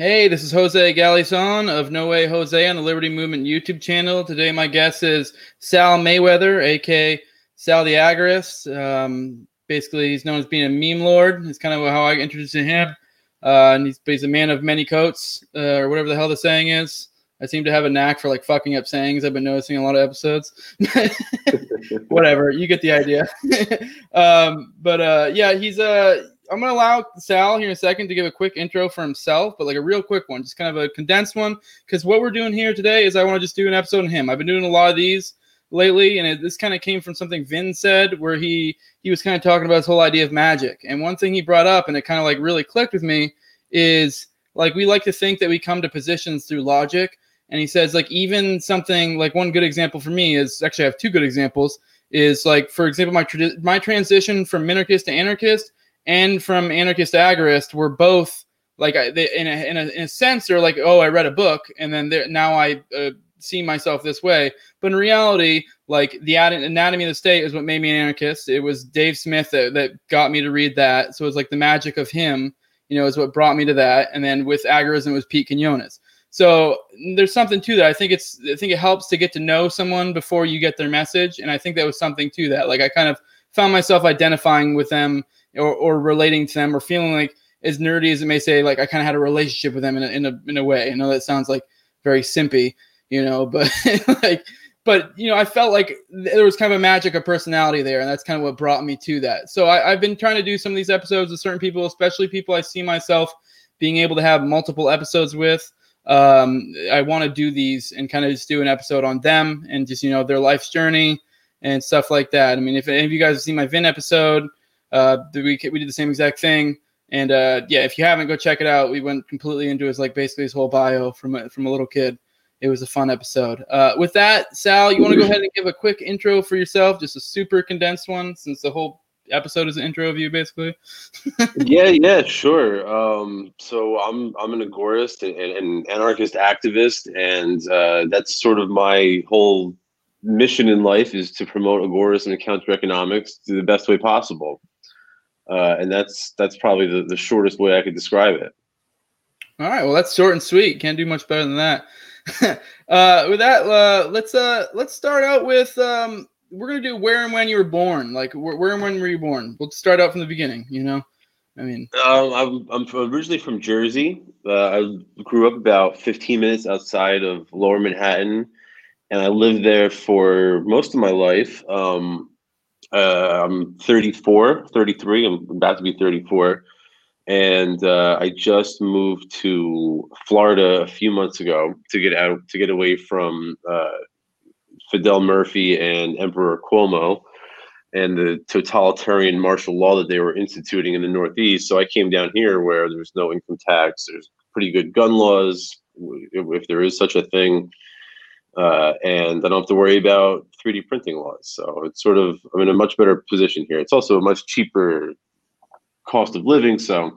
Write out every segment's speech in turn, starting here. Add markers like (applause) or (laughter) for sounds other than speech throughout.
Hey, this is Jose Galison of No Way Jose on the Liberty Movement YouTube channel. Today, my guest is Sal Mayweather, aka Sal the Agorist. Um, basically, he's known as being a meme lord. It's kind of how I introduced him. Uh, and he's, he's a man of many coats, uh, or whatever the hell the saying is. I seem to have a knack for like fucking up sayings. I've been noticing a lot of episodes. (laughs) whatever, you get the idea. (laughs) um, but uh, yeah, he's a uh, I'm gonna allow Sal here in a second to give a quick intro for himself, but like a real quick one, just kind of a condensed one. Because what we're doing here today is I want to just do an episode on him. I've been doing a lot of these lately, and it, this kind of came from something Vin said, where he he was kind of talking about his whole idea of magic. And one thing he brought up, and it kind of like really clicked with me, is like we like to think that we come to positions through logic. And he says like even something like one good example for me is actually I have two good examples. Is like for example my tra- my transition from minarchist to anarchist and from anarchist agorist were both like they, in, a, in, a, in a sense they're like oh i read a book and then now i uh, see myself this way. But in reality like the anatomy of the state is what made me an anarchist. It was dave smith that, that got me to read that. So it was like the magic of him you know is what brought me to that. And then with agorism it was pete quinones. So there's something to that. I think it's i think it helps to get to know someone before you get their message. And i think that was something to that. Like i kind of found myself identifying with them or, or relating to them or feeling like as nerdy as it may say, like I kind of had a relationship with them in a, in a, in a way. I know that sounds like very simpy, you know, (laughs) but like, but you know, I felt like there was kind of a magic of personality there, and that's kind of what brought me to that. So I, I've been trying to do some of these episodes with certain people, especially people I see myself being able to have multiple episodes with. Um, I want to do these and kind of just do an episode on them and just you know their life's journey and stuff like that. I mean, if any of you guys have seen my Vin episode, uh, we we did the same exact thing. And uh, yeah, if you haven't, go check it out. We went completely into his like basically his whole bio from a, from a little kid. It was a fun episode. Uh, with that, Sal, you want to go ahead and give a quick intro for yourself, just a super condensed one, since the whole episode is an intro of you, basically. (laughs) yeah, yeah, sure. Um, so I'm I'm an agorist and, anarchist activist, and uh, that's sort of my whole mission in life is to promote agorism and counter economics to the best way possible. Uh, and that's that's probably the, the shortest way I could describe it. All right, well that's short and sweet. Can't do much better than that. (laughs) uh, with that, uh, let's uh, let's start out with um, we're gonna do where and when you were born. Like where, where and when were you born? We'll start out from the beginning. You know, I mean, um, I'm I'm originally from Jersey. Uh, I grew up about 15 minutes outside of Lower Manhattan, and I lived there for most of my life. Um, uh, I'm 34, 33. I'm about to be 34. And uh, I just moved to Florida a few months ago to get out, to get away from uh, Fidel Murphy and Emperor Cuomo and the totalitarian martial law that they were instituting in the Northeast. So I came down here where there's no income tax, there's pretty good gun laws, if, if there is such a thing uh, and I don't have to worry about 3D printing laws. So it's sort of I'm in a much better position here. It's also a much cheaper cost of living. So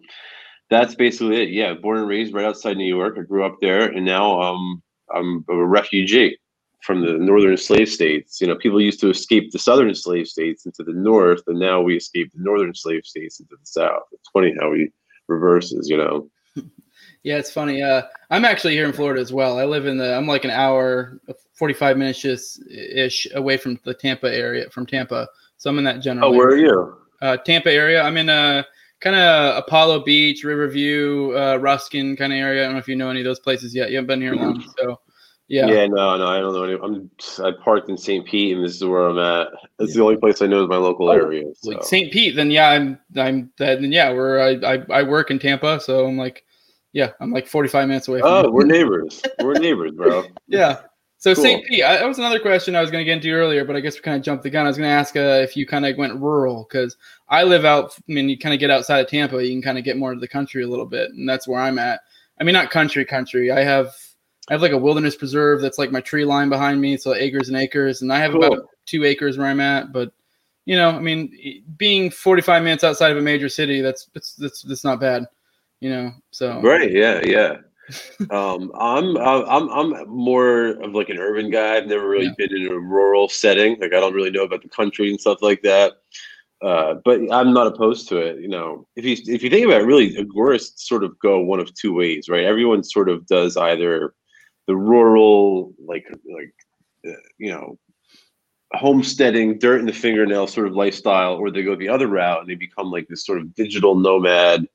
that's basically it. Yeah, born and raised right outside New York. I grew up there, and now um, I'm a refugee from the northern slave states. You know, people used to escape the southern slave states into the north, and now we escape the northern slave states into the south. It's funny how we reverses. You know. (laughs) Yeah, it's funny. Uh, I'm actually here in Florida as well. I live in the. I'm like an hour, 45 minutes just ish away from the Tampa area, from Tampa. So I'm in that general. Oh, where are you? Uh, Tampa area. I'm in a kind of Apollo Beach, Riverview, uh, Ruskin kind of area. I don't know if you know any of those places yet. You haven't been here long, so yeah. Yeah, no, no, I don't know. Any, I'm I parked in St. Pete, and this is where I'm at. That's yeah. the only place I know is my local oh, area. So. Like St. Pete, then yeah, I'm I'm then yeah, we're I, I I work in Tampa, so I'm like yeah, I'm like 45 minutes away. oh, we're neighbors. we're neighbors, bro. (laughs) yeah. So cool. St. Pete, I, that was another question I was going to get into earlier, but I guess we kind of jumped the gun. I was going to ask uh, if you kind of went rural because I live out. I mean, you kind of get outside of Tampa, you can kind of get more into the country a little bit, and that's where I'm at. I mean, not country, country. I have I have like a wilderness preserve that's like my tree line behind me, so acres and acres, and I have cool. about two acres where I'm at. But you know, I mean, being 45 minutes outside of a major city, that's that's that's, that's not bad you know. So right, yeah, yeah. (laughs) um, I'm I'm I'm more of like an urban guy. I've never really yeah. been in a rural setting. Like I don't really know about the country and stuff like that. uh, but I'm not opposed to it. You know, if you if you think about it, really, agorists sort of go one of two ways, right? Everyone sort of does either the rural, like like uh, you know, homesteading, dirt in the fingernail sort of lifestyle, or they go the other route and they become like this sort of digital nomad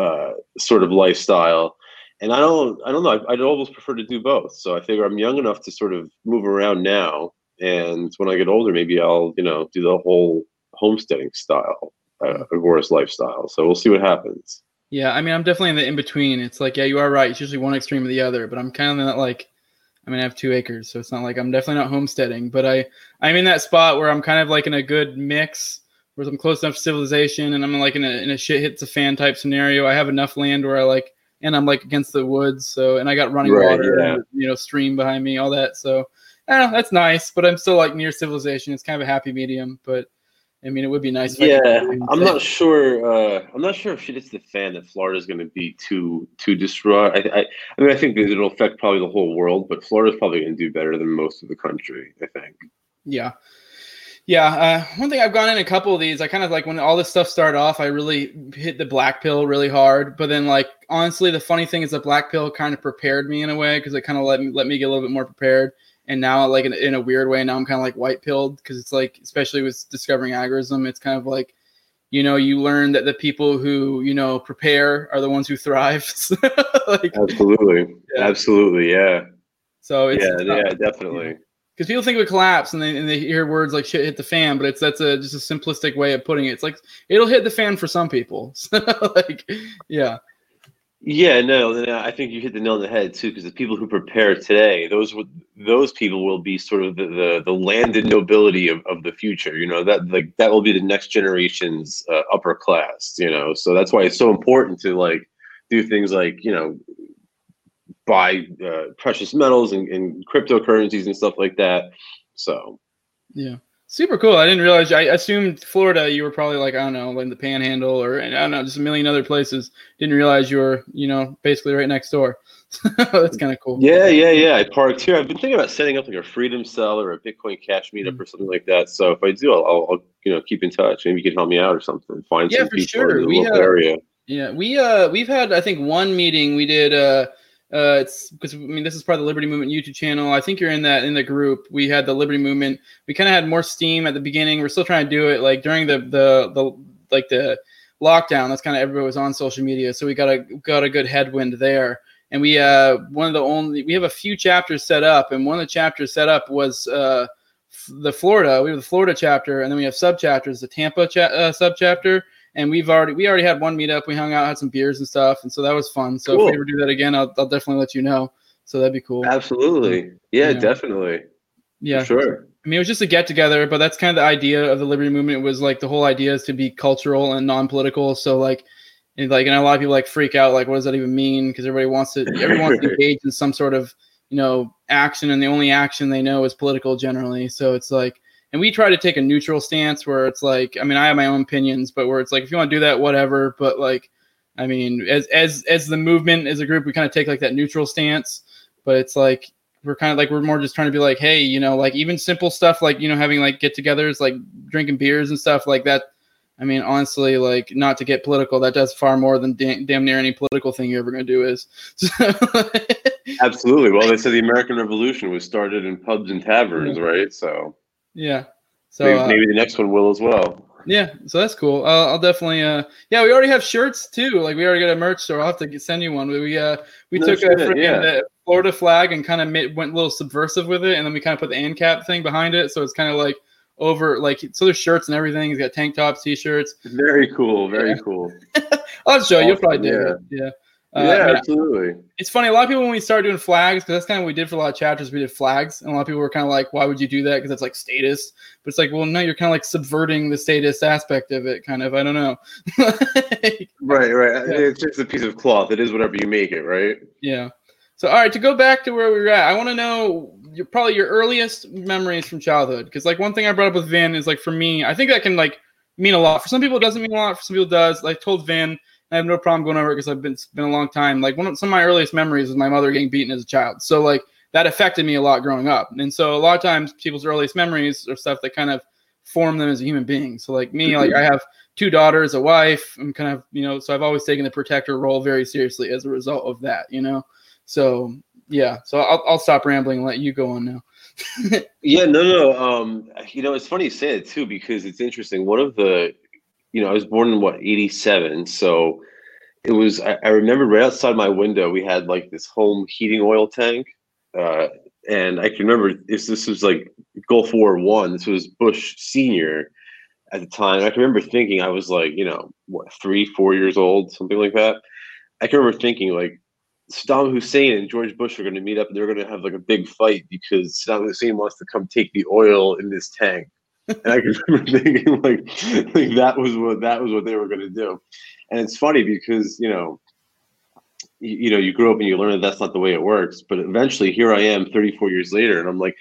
uh, sort of lifestyle. And I don't, I don't know. I, I'd almost prefer to do both. So I figure I'm young enough to sort of move around now, and when I get older, maybe I'll, you know, do the whole homesteading style, uh, agorist lifestyle. So we'll see what happens. Yeah, I mean, I'm definitely in the in between. It's like, yeah, you are right. It's usually one extreme or the other, but I'm kind of not like, I mean, I have two acres, so it's not like I'm definitely not homesteading, but I, I'm in that spot where I'm kind of like in a good mix, where I'm close enough to civilization, and I'm like in a in a shit hits a fan type scenario. I have enough land where I like, and I'm like against the woods, so and I got running Right, water, yeah. and, you know, stream behind me, all that. So, I that's nice, but I'm still like near civilization. It's kind of a happy medium, but I mean, it would be nice. if I could Yeah, I'm not sure. Uh, I'm not sure if shit hits the fan that Florida's going to be too too distraught. I, I, I mean, I think that it'll affect probably the whole world, but Florida's probably going to do better than most of the country. I think. Yeah. Yeah. Uh, one thing I've gone in a couple of these, I kind of like when all this stuff started off, I really hit the black pill really hard. But then, like, honestly, the funny thing is the black pill kind of prepared me in a way because it kind of let me, let me get a little bit more prepared. And now, like, in, in a weird way, now I'm kind of like white pilled because it's like, especially with discovering agorism, it's kind of like, you know, you learn that the people who, you know, prepare are the ones who thrive. (laughs) like, Absolutely, Yeah. absolutely, yeah, so it's, yeah, yeah, definitely. Because people think of a collapse and they, and they hear words like shit hit the fan, but it's that's a just a simplistic way of putting it. It's like it'll hit the fan for some people. (laughs) So, like, yeah, Yeah, no, no, I think you hit the nail on the head too, because the people who prepare today, those those people will be sort of the, the the landed nobility of, of the future. You know that like that will be the next generation's uh, upper class. You know, so that's why it's so important to like do things like you know buy uh, precious metals and, and cryptocurrencies and stuff like that. So yeah, super cool. I didn't realize. I assumed Florida. You were probably like I don't know, like the Panhandle or I don't know, just a million other places. Didn't realize you were you know basically right next door. (laughs) that's kind of cool. yeah, yeah, yeah. I parked here. I've been thinking about setting up like a Freedom Cell or a Bitcoin Cash meetup or something like that. So if I do, I'll, I'll, I'll you know keep in touch. Maybe you can help me out or something. Find Yeah, some for people sure. in the We local have- area. Yeah, we uh we've had I think one meeting we did uh uh it's because I mean this is part of the Liberty Movement YouTube channel. I think you're in that in the group. We had the Liberty Movement. We kind of had more steam at the beginning. We're still trying to do it like during the the the like the lockdown. That's kind of everybody was on social media, so we got a got a good headwind there. And we uh one of the only we have a few chapters set up, and one of the chapters set up was uh the Florida. We have the Florida chapter, and then we have sub chapters, the Tampa cha- uh, sub chapter and we've already we already had one meetup. We hung out, had some beers and stuff, and so that was fun. So if we ever do that again, I'll, I'll definitely let you know. So that'd be cool. Absolutely. Yeah, definitely. Yeah, For sure. I mean, it was just a get together, but that's kind of the idea of the liberty movement. Was like the whole idea is to be cultural and non-political. So like, and like, and a lot of people like freak out, like, what does that even mean? Because everybody wants to, everyone (laughs) wants to engage in some sort of, you know, action, and the only action they know is political generally. So it's like, and we try to take a neutral stance where it's like, I mean, I have my own opinions, but where it's like, if you want to do that, whatever. But like, I mean, as as as the movement as a group, we kind of take like that neutral stance. But it's like we're kind of like we're more just trying to be like, hey, you know, like even simple stuff like you know having like get-togethers, like drinking beers and stuff like that. I mean, honestly, like not to get political, that does far more than da- damn near any political thing you're ever gonna do is. (laughs) Absolutely. Well, they said the American Revolution was started in pubs and taverns, right? So, yeah. So maybe, uh, maybe the next one will as well. Yeah, so that's cool. I'll, I'll definitely. Uh, yeah, we already have shirts too. Like we already got a merch store. I'll have to get, send you one. We we, uh we No took a shit, freaking yeah. uh, Florida flag and kind of made, went a little subversive with it, and then we kind of put the ANCAP thing behind it, so it's kind of like over like so there's shirts and everything. He's got tank tops, t-shirts. Very cool. Very Yeah. cool. (laughs) I'll show you. You'll probably do yeah. it. Yeah. Uh, yeah, absolutely. it's funny. A lot of people when we started doing flags, because that's kind of what we did for a lot of chapters. We did flags, and a lot of people were kind of like, "Why would you do that?" Because that's like status. But it's like, well, no, you're kind of like subverting the status aspect of it. Kind of. I don't know. (laughs) Right, right. Yeah. It's just a piece of cloth. It is whatever you make it, right? Yeah. So, all right, to go back to where we were at, I want to know your, probably your earliest memories from childhood. Because, like, one thing I brought up with Vin is like, for me, I think that can like mean a lot. For some people, it doesn't mean a lot. For some people, it does. Like, told Vin, I have no problem going over it because I've been been a long time. Like, one of some of my earliest memories was my mother getting beaten as a child. So, like, that affected me a lot growing up. And so, a lot of times, people's earliest memories are stuff that kind of form them as a human being. So like me, like I have two daughters, a wife. I'm kind of you know, so I've always taken the protector role very seriously as a result of that. You know, so yeah. So I'll I'll stop rambling and let you go on now. (laughs) yeah, no, no. Um, you know, it's funny you say it too because it's interesting. One of the, you know, I was born in what '87, so it was. I, I remember right outside my window, we had like this home heating oil tank, uh, and I can remember this. This was like Gulf War One. This was Bush Senior at the time. I can remember thinking I was like, you know, what three, four years old, something like that. I can remember thinking like, Saddam Hussein and George Bush are going to meet up and they're going to have like a big fight because Saddam Hussein wants to come take the oil in this tank. And I can (laughs) remember thinking like, like that was what that was what they were going to do. And it's funny because you know, you, you know, you grow up and you learn that that's not the way it works. But eventually, here I am, 34 years later, and I'm like,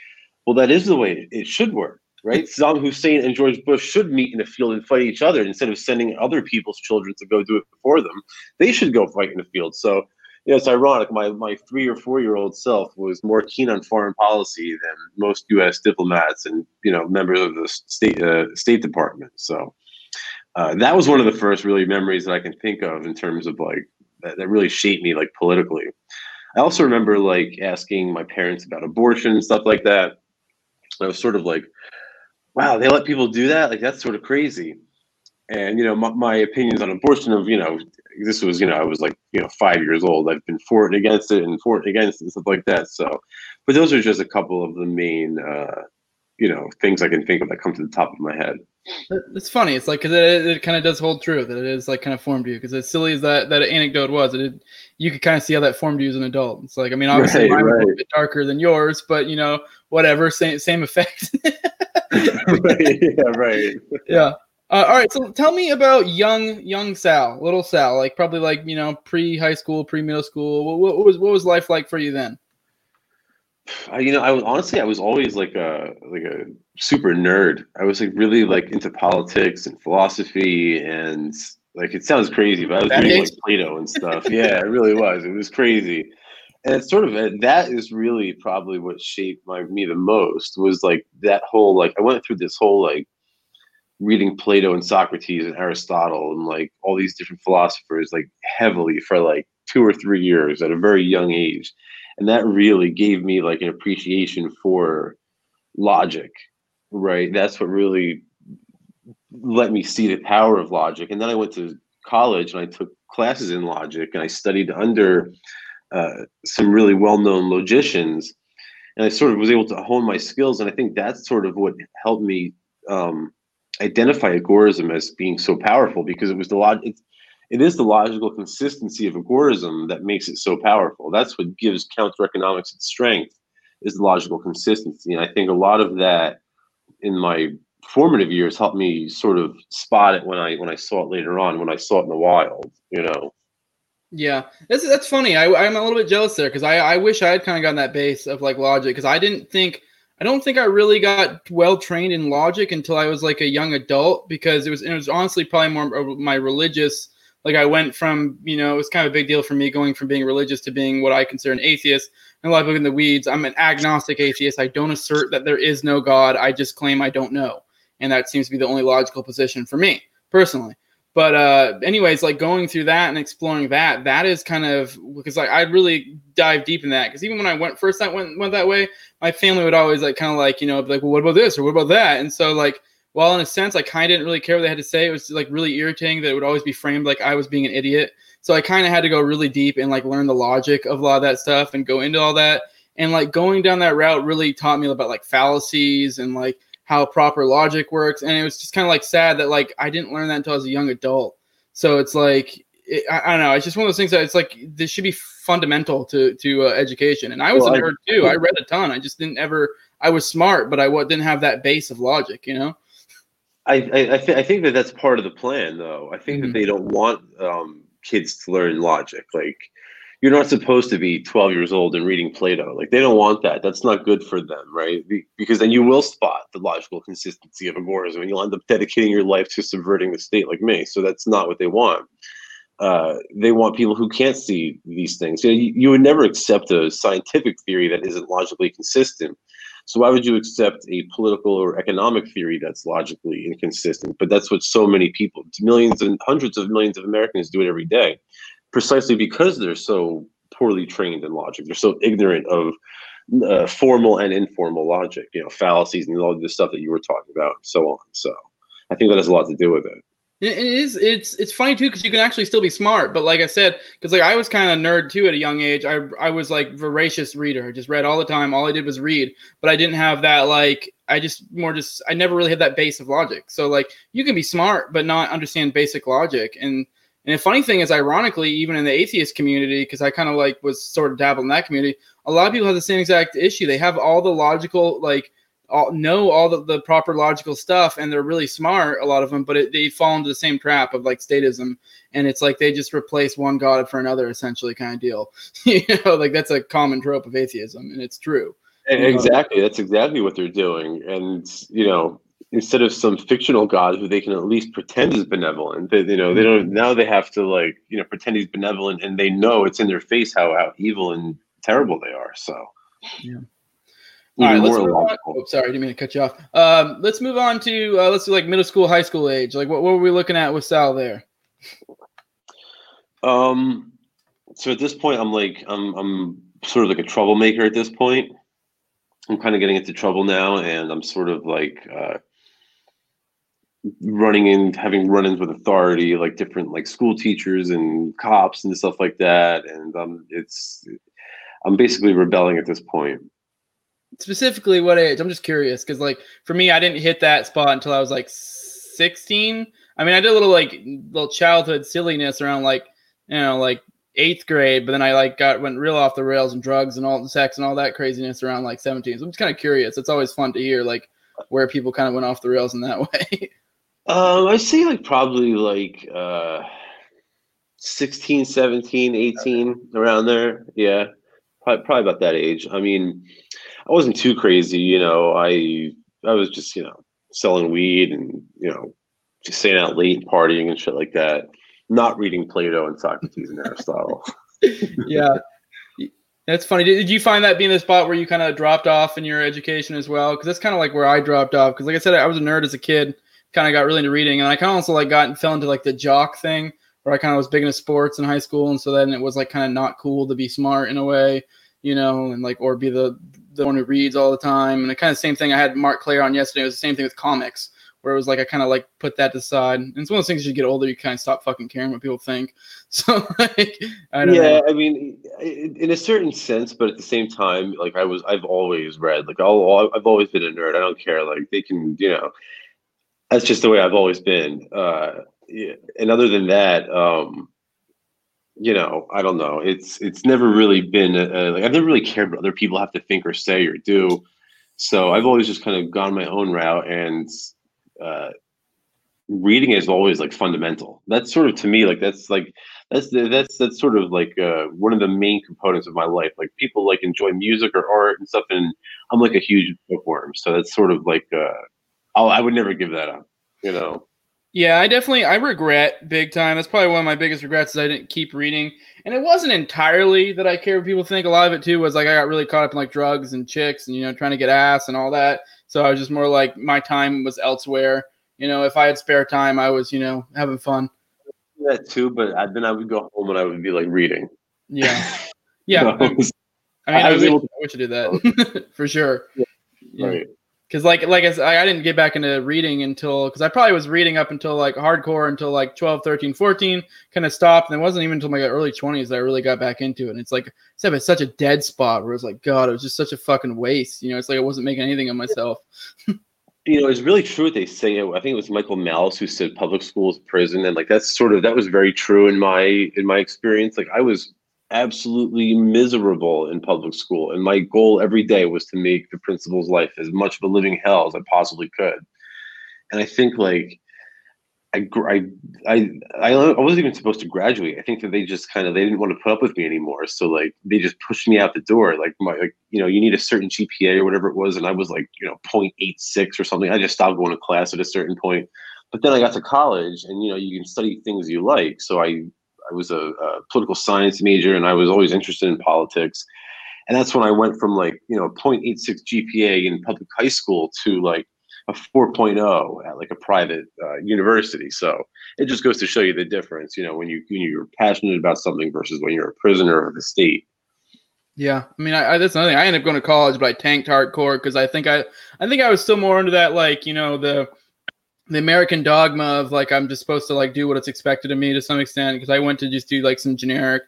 well, that is the way it should work, right? (laughs) Saddam Hussein and George Bush should meet in a field and fight each other instead of sending other people's children to go do it before them. They should go fight in the field. So you know, it's ironic. My my three or four year old self was more keen on foreign policy than most U.S. diplomats and you know members of the state uh, State Department. So uh, that was one of the first really memories that I can think of in terms of like that, that really shaped me like politically. I also remember like asking my parents about abortion and stuff like that. I was sort of like, wow, they let people do that? Like that's sort of crazy. And you know, my, my opinions on abortion of you know this was, you know, I was like, you know, five years old. I've been for and against it and for and against it and stuff like that. So, but those are just a couple of the main, uh, you know, things I can think of that come to the top of my head. It's funny. It's like because it, it kind of does hold true that it is like kind of formed you. Because as silly as that that anecdote was, it you could kind of see how that formed you as an adult. It's like I mean, obviously right, mine right. a bit darker than yours, but you know, whatever, same same effect. (laughs) (laughs) right, yeah, right. Yeah. Uh, all right, so tell me about young young Sal, little Sal, like probably like you know pre high school, pre middle school. What, what, was what was life like for you then? I, you know, I was honestly I was always like a like a super nerd. I was like really like into politics and philosophy and like it sounds crazy, but I was that reading is- like Plato and stuff. yeah, it really was. It was crazy. And it's sort of that is really probably what shaped my me the most was like that whole like I went through this whole like reading Plato and Socrates and Aristotle and like all these different philosophers like heavily for like two or three years at a very young age. And that really gave me like an appreciation for logic, right? That's what really let me see the power of logic. And then I went to college and I took classes in logic and I studied under uh, some really well known logicians. And I sort of was able to hone my skills. And I think that's sort of what helped me um, identify agorism as being so powerful because it was the log it's, it is the logical consistency of agorism that makes it so powerful. That's what gives counter economics its strength is the logical consistency. And I think a lot of that in my formative years helped me sort of spot it when I when I saw it later on, when I saw it in the wild, you know. Yeah, that's that's funny. I, I'm a little bit jealous there because I, I wish I had kind of gotten that base of like logic because I didn't think I don't think I really got well trained in logic until I was like a young adult because it was it was honestly probably more my religious like I went from you know it was kind of a big deal for me going from being religious to being what I consider an atheist. And a lot of people in the weeds. I'm an agnostic atheist. I don't assert that there is no God. I just claim I don't know, and that seems to be the only logical position for me personally but uh anyways like going through that and exploring that that is kind of because like i really dive deep in that. Because even when i went first that went went that way my family would always like kind of like you know like well what about this or what about that? And so like while in a sense i kind of didn't really care what they had to say it was like really irritating that it would always be framed like i was being an idiot. So i kind of had to go really deep and like learn the logic of a lot of that stuff and go into all that. And like going down that route really taught me about like fallacies and like how proper logic works. And it was just kind of like sad that like I didn't learn that until I was a young adult. So it's like it, I, I, don't know. It's just one of those things that it's like this should be fundamental to to uh, education. And I was well, a nerd I, too. I (laughs) read a ton. I just didn't ever. I was smart, but I didn't have that base of logic. You know. I I, th- I think that that's part of the plan, though. I think mm-hmm. that they don't want um, kids to learn logic. Like you're not supposed to be 12 years old and reading Plato. Like they don't want that. That's not good for them, right? because then you will spot the logical consistency of agorism and you'll end up dedicating your life to subverting the state like me. So that's not what they want. Uh, they want people who can't see these things. You, know, you, you would never accept a scientific theory that isn't logically consistent. So why would you accept a political or economic theory that's logically inconsistent? But that's what so many people, millions and hundreds of millions of Americans do it every day, precisely because they're so poorly trained in logic. They're so ignorant of uh, formal and informal logic, you know, fallacies and all the stuff that you were talking about, and so on. So I think that has a lot to do with it. It is. It's it's funny too because you can actually still be smart. But like I said, because like I was kind of nerd too at a young age. I I was like voracious reader. I just read all the time. All I did was read. But I didn't have that like I just more just I never really had that base of logic. So like you can be smart but not understand basic logic. And and the funny thing is, ironically, even in the atheist community, because I kind of like was sort of dabbled in that community, a lot of people have the same exact issue. They have all the logical like all, know all the, the proper logical stuff and they're really smart a lot of them but it, they fall into the same trap of like statism and it's like they just replace one god for another essentially kind of deal. (laughs) You know like that's a common trope of atheism and it's true. Exactly. That's exactly what they're doing and you know instead of some fictional god who they can at least pretend is benevolent they, you know they don't now they have to like you know pretend he's benevolent and they know it's in their face how, how evil and terrible they are so yeah all right, let's move on. Oh, sorry, didn't mean to cut you off. Um, let's move on to uh, let's do like middle school, high school age. Like, what, what were we looking at with Sal there? Um, so at this point, I'm like, I'm, I'm sort of like a troublemaker at this point. I'm kind of getting into trouble now, and I'm sort of like uh, running in, having run-ins with authority, like different like school teachers and cops and stuff like that. And um, it's, I'm basically rebelling at this point specifically what age? I'm just curious because like for me, I didn't hit that spot until I was like 16. I mean, I did a little like little childhood silliness around like you know like eighth grade, but then I like got went real off the rails and drugs and all the sex and all that craziness around like 17. So I'm just kind of curious. It's always fun to hear like where people kind of went off the rails in that (laughs) way. Um, I say like probably like uh 16, 17, 18 okay. around there. Yeah. Probably, probably about that age. I mean, I wasn't too crazy, you know. I I was just, you know, selling weed and, you know, just staying out late and partying and shit like that. Not reading Plato and Socrates and Aristotle. (laughs) yeah. That's funny. Did you find that being the spot where you kind of dropped off in your education as well? Because that's kind of like where I dropped off. Because like I said, I was a nerd as a kid. Kind of got really into reading, and I kind of also like got fell into like the jock thing, where I kind of was big into sports in high school, and so then it was like kind of not cool to be smart in a way, you know, and like or be the the one who reads all the time. And the kind of same thing I had Mark Claire on yesterday. It was the same thing with comics, where it was like I kind of like put that aside. And it's one of those things as you get older, you kind of stop fucking caring what people think. (laughs) So like, I don't yeah, know. I mean, in a certain sense, but at the same time, like I was, I've always read. Like I'll, I've always been a nerd. I don't care. Like they can, you know, that's just the way I've always been. Uh. And other than that, um, you know, I don't know. It's it's never really been a, like I've never really cared what other people have to think or say or do. So I've always just kind of gone my own route, and uh, reading is always like fundamental. That's sort of to me like that's like that's that's that's sort of like uh, one of the main components of my life. Like people like enjoy music or art and stuff, and I'm like a huge bookworm. So that's sort of like uh, I'll, I would never give that up. You know. Yeah, I definitely I regret big time. That's probably one of my biggest regrets is I didn't keep reading. And it wasn't entirely that I care what people think. A lot of it too was like I got really caught up in like drugs and chicks and you know trying to get ass and all that. So I was just more like my time was elsewhere. You know, if I had spare time, I was you know having fun. That too, but then I would go home and I would be like reading. Yeah, (laughs) yeah. I mean, I, I, was wish, able to, I wish I did that (laughs) for sure. Yeah. Right because like like I, said, I didn't get back into reading until because I probably was reading up until like hardcore until like 12 13 14 kind of stopped and it wasn't even until my early 20s that I really got back into it. And it's like except it's such a dead spot where it's like god it was just such a fucking waste you know? It's like I wasn't making anything of myself. (laughs) You know it's really true what they say. I think it was Michael Malice who said public school is prison and like that's sort of that was very true in my in my experience. Like I was absolutely miserable in public school. And my goal every day was to make the principal's life as much of a living hell as I possibly could. And I think like I, I, I, I wasn't even supposed to graduate. I think that they just kind of they didn't want to put up with me anymore. So like they just pushed me out the door. Like my like, you know you need a certain GPA or whatever it was, and I was like you know 0.86 or something. I just stopped going to class at a certain point. But then I got to college, and you know you can study things you like. So I I was a, a, political science major and I was always interested in politics. and that's when I went from like you know 0.86 GPA in public high school to like a 4.0 at like a private uh, university. So it just goes to show you the difference, you know, when you when you're passionate about something versus when you're a prisoner of the state. Yeah, I mean, I, I, that's another thing. I ended up going to college, but I tanked hardcore because I think I, I think I was still more into that, like you know, the, the American dogma of like I'm just supposed to like do what it's expected of me to some extent because I went to just do like some generic.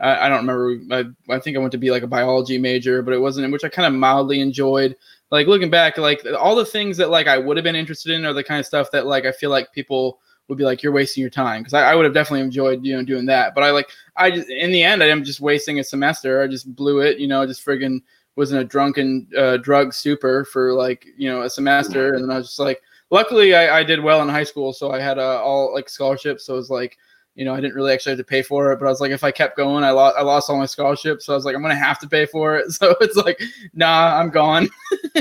I, I don't remember. I, I think I went to be like a biology major, but it wasn't, which I kind of mildly enjoyed. Like looking back, like all the things that like I would have been interested in are the kind of stuff that like I feel like people would be like, you're wasting your time. Because I, I, would have definitely enjoyed, you know, doing that. But I like, I just, in the end, I am just wasting a semester. I just blew it, you know, just friggin' was in a drunken uh, drug super for like, you know, a semester. And then I was just like, luckily I, I did well in high school. So I had uh, all like scholarships. So it was like, you know, I didn't really actually have to pay for it, but I was like, if I kept going, I lost, I lost all my scholarships. So I was like, I'm going to have to pay for it. (laughs) So it's like, nah, I'm gone. (laughs)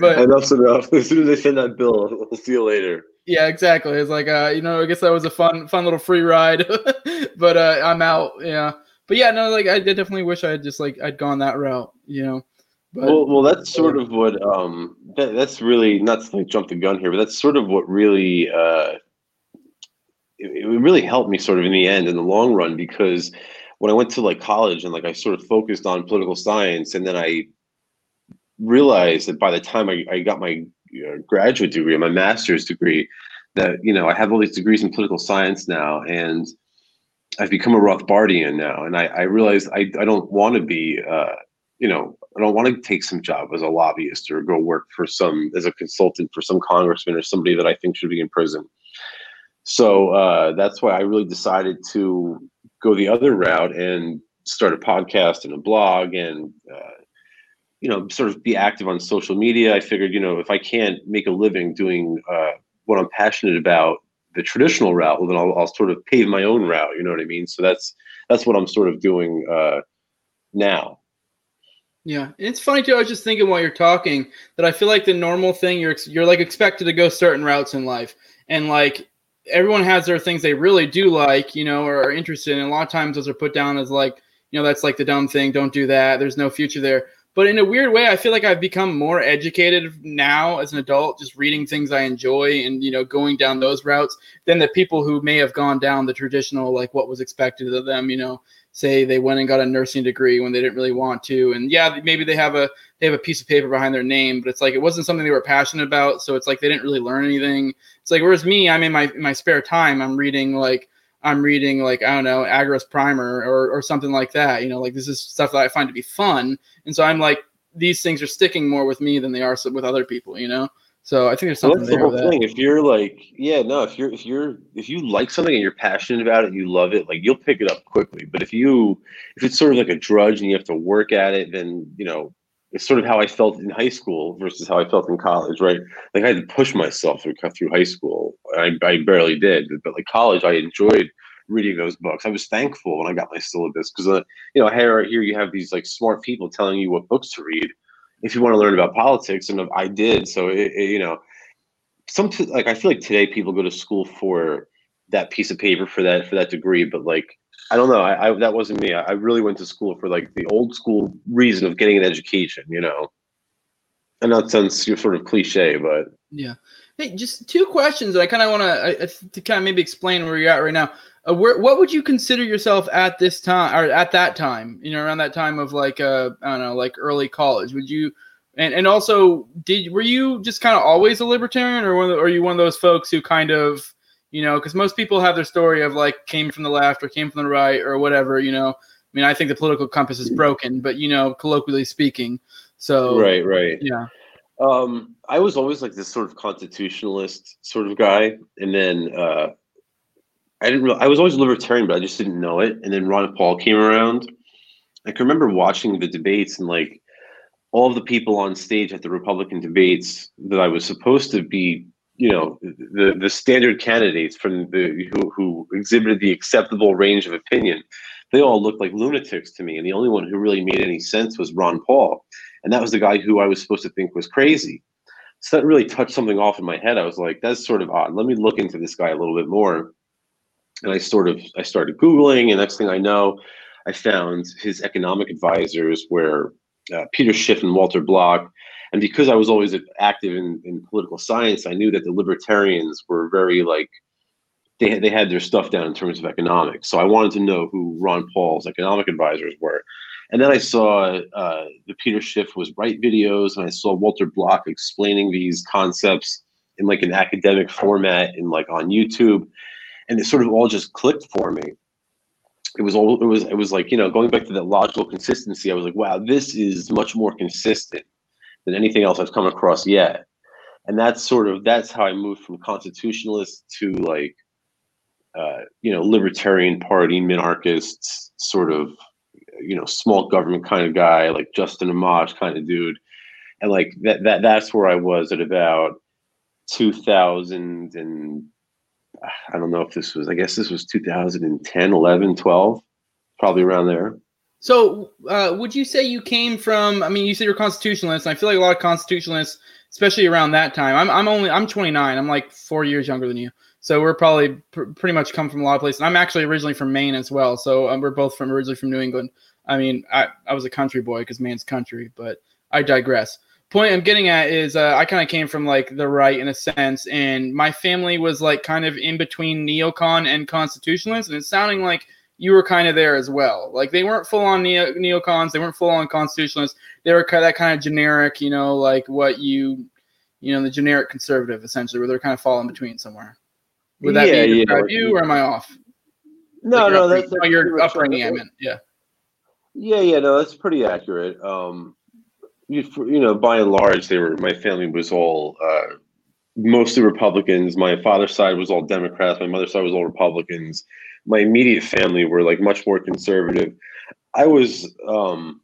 but enough's enough. (laughs) As soon as they send that bill, we'll see you later. Yeah, exactly. It's like, uh, you know, I guess that was a fun, fun little free ride, but uh, I'm out. Yeah, but yeah, no, like I definitely wish I had just like I'd gone that route. You know. But, well, well, that's sort of what um, that, that's really not to like jump the gun here, but that's sort of what really uh, it, it really helped me sort of in the end in the long run because when I went to like college and like I sort of focused on political science and then I realized that by the time I, I got my uh, graduate degree, my master's degree, that you know I have all these degrees in political science now, and I've become a Rothbardian now, and I, I realized I, I don't want to be, uh, you know, I don't want to take some job as a lobbyist or go work for some as a consultant for some congressman or somebody that I think should be in prison. So uh, that's why I really decided to go the other route and start a podcast and a blog and uh, you know, sort of be active on social media. I figured, you know, if I can't make a living doing uh, what I'm passionate about, the traditional route, well, then I'll, I'll, sort of pave my own route. You know what I mean? So that's that's what I'm sort of doing uh, now. Yeah, it's funny too. I was just thinking while you're talking that I feel like the normal thing you're you're like expected to go certain routes in life, and like everyone has their things they really do like, you know, or are interested in. And a lot of times those are put down as like, you know, that's like the dumb thing. Don't do that. There's no future there. But in a weird way, I feel like I've become more educated now as an adult, just reading things I enjoy and you know going down those routes than the people who may have gone down the traditional like what was expected of them. You know, say they went and got a nursing degree when they didn't really want to, and yeah, maybe they have a they have a piece of paper behind their name, but it's like it wasn't something they were passionate about, so it's like they didn't really learn anything. It's like whereas me, I'm in my in my spare time, I'm reading like I'm reading like I don't know Agorist Primer or or something like that. You know, like this is stuff that I find to be fun, and so I'm like these things are sticking more with me than they are with other people. You know, so I think there's something well, that's. The whole thing. If you're like, yeah, no, if you're if you're if you like something and you're passionate about it, you love it, like you'll pick it up quickly. But if you if it's sort of like a drudge and you have to work at it, then you know it's sort of how I felt in high school versus how I felt in college, right? Like I had to push myself through through high school. I, I barely did, but like college, I enjoyed reading those books. I was thankful when I got my syllabus because, uh, you know, here here you have these like smart people telling you what books to read if you want to learn about politics, and I did. So it, it, you know, some like I feel like today people go to school for that piece of paper for that for that degree, but like I don't know. I, I, that wasn't me. I, really went to school for like the old school reason of getting an education. You know, and that sounds sort of cliche, but yeah. Hey, just two questions that I kind of want to to kind of maybe explain where you're at right now. Uh, where, what would you consider yourself at this time or at that time? You know, around that time of like uh, I don't know, like early college. Would you? And and also, did were you just kind of always a libertarian, or, one, or are you one of those folks who kind of you know, because most people have their story of like came from the left or came from the right or whatever, you know. I mean, I think the political compass is broken, but you know, colloquially speaking. So Right, right. Yeah. Um, I was always like this sort of constitutionalist sort of guy. And then uh I didn't really I was always libertarian, but I just didn't know it. And then Ron Paul came around. I can remember watching the debates and like all of the people on stage at the Republican debates that I was supposed to be you know the the standard candidates from the who, who exhibited the acceptable range of opinion they all looked like lunatics to me. And the only one who really made any sense was ron paul. And that was the guy who i was supposed to think was crazy. So that really touched something off in my head. I was like that's sort of odd. Let me look into this guy a little bit more and i sort of i started googling and next thing i know I found his economic advisors were uh, Peter Schiff and Walter Block. And because I was always active in, in political science, I knew that the libertarians were very like they they had their stuff down in terms of economics. So I wanted to know who Ron Paul's economic advisors were. And then I saw uh, the Peter Schiff was right videos, and I saw Walter Block explaining these concepts in like an academic format in like on YouTube, and it sort of all just clicked for me. It was all it was it was like you know going back to that logical consistency. I was like, wow, this is much more consistent than anything else I've come across yet. And that's sort of that's how I moved from constitutionalist to like uh, you know libertarian party minarchists sort of you know small government kind of guy like Justin Amash kind of dude and like that that that's where I was at about 2000 and I don't know if this was I guess this was 2010 11 12 probably around there so, uh, would you say you came from? I mean, you said you're constitutionalist, and I feel like a lot of constitutionalists, especially around that time. I'm, I'm only I'm 29. I'm like four years younger than you, so we're probably pr- pretty much come from a lot of places. I'm actually originally from Maine as well, so um, we're both from originally from New England. I mean, I, I was a country boy because Maine's country, but I digress. Point I'm getting at is uh, I kind of came from like the right in a sense, and my family was like kind of in between neocon and constitutionalist, and it's sounding like you were kind of there as well. Like they weren't full on neo- neocons, they weren't full on constitutionalists. They were kind of that kind of generic, you know, like what you, you know, the generic conservative essentially, where they're kind of falling between somewhere. Would that yeah, be yeah. you, or am I off? No, like no, that's, that's your upbringing. I meant, yeah. Yeah, yeah, no, that's pretty accurate. Um, you, know, by and large, they were. My family was all uh, mostly Republicans. My father's side was all Democrats. My mother's side was all Republicans my immediate family were like much more conservative. I was, um,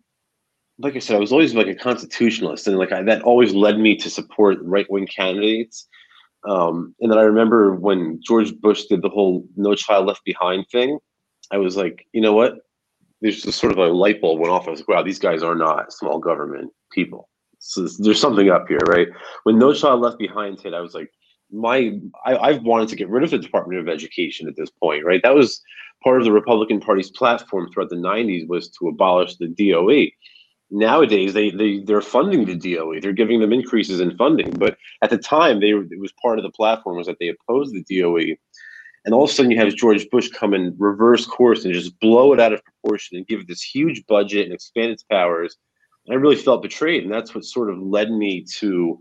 like I said, I was always like a constitutionalist, and like I, that always led me to support right wing candidates. Um, and then I remember when George Bush did the whole "No Child Left Behind" thing, I was like, you know what? There's just sort of a light bulb went off. I was like, wow, these guys are not small government people. So there's something up here, right? When No Child Left Behind hit, I was like, my I, I've wanted to get rid of the Department of Education at this point, right? That was part of the Republican Party's platform throughout the 90s was to abolish the DOE. Nowadays, they, they they're funding the DOE. They're giving them increases in funding, but at the time, they it was part of the platform was that they opposed the DOE. And all of a sudden, you have George Bush come and reverse course and just blow it out of proportion and give it this huge budget and expand its powers. And I really felt betrayed, and that's what sort of led me to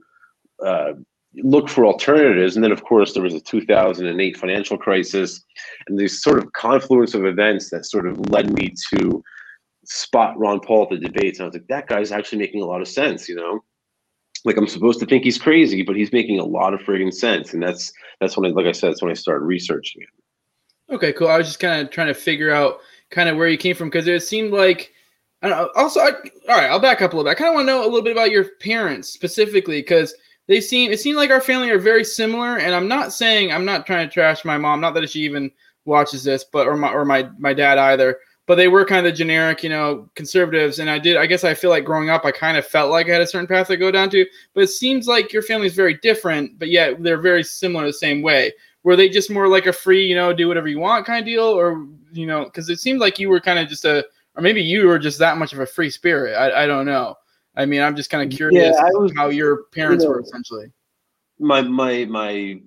uh, look for alternatives. And then, of course, there was a 2008 financial crisis and this sort of confluence of events that sort of led me to spot Ron Paul at the debates. And I was like, that guy's actually making a lot of sense, you know? Like I'm supposed to think he's crazy, but he's making a lot of friggin' sense. And that's that's when I like I said, that's when I started researching it. Okay, cool. I was just kind of trying to figure out kind of where you came from because it seemed like I don't know. Also, I, all right, I'll back up a little bit. I kind of want to know a little bit about your parents specifically because they seem it seemed like our family are very similar. And I'm not saying I'm not trying to trash my mom, not that she even watches this, but or my or my my dad either. But they were kind of the generic, you know, conservatives. And I did, I guess I feel like growing up, I kind of felt like I had a certain path to go down to. But it seems like your family is very different, but yet they're very similar the same way. Were they just more like a free, you know, do whatever you want kind of deal? Or, you know, because it seemed like you were kind of just a, or maybe you were just that much of a free spirit. I, I don't know. I mean, I'm just kind of curious yeah, was, how your parents you know, were essentially. My my my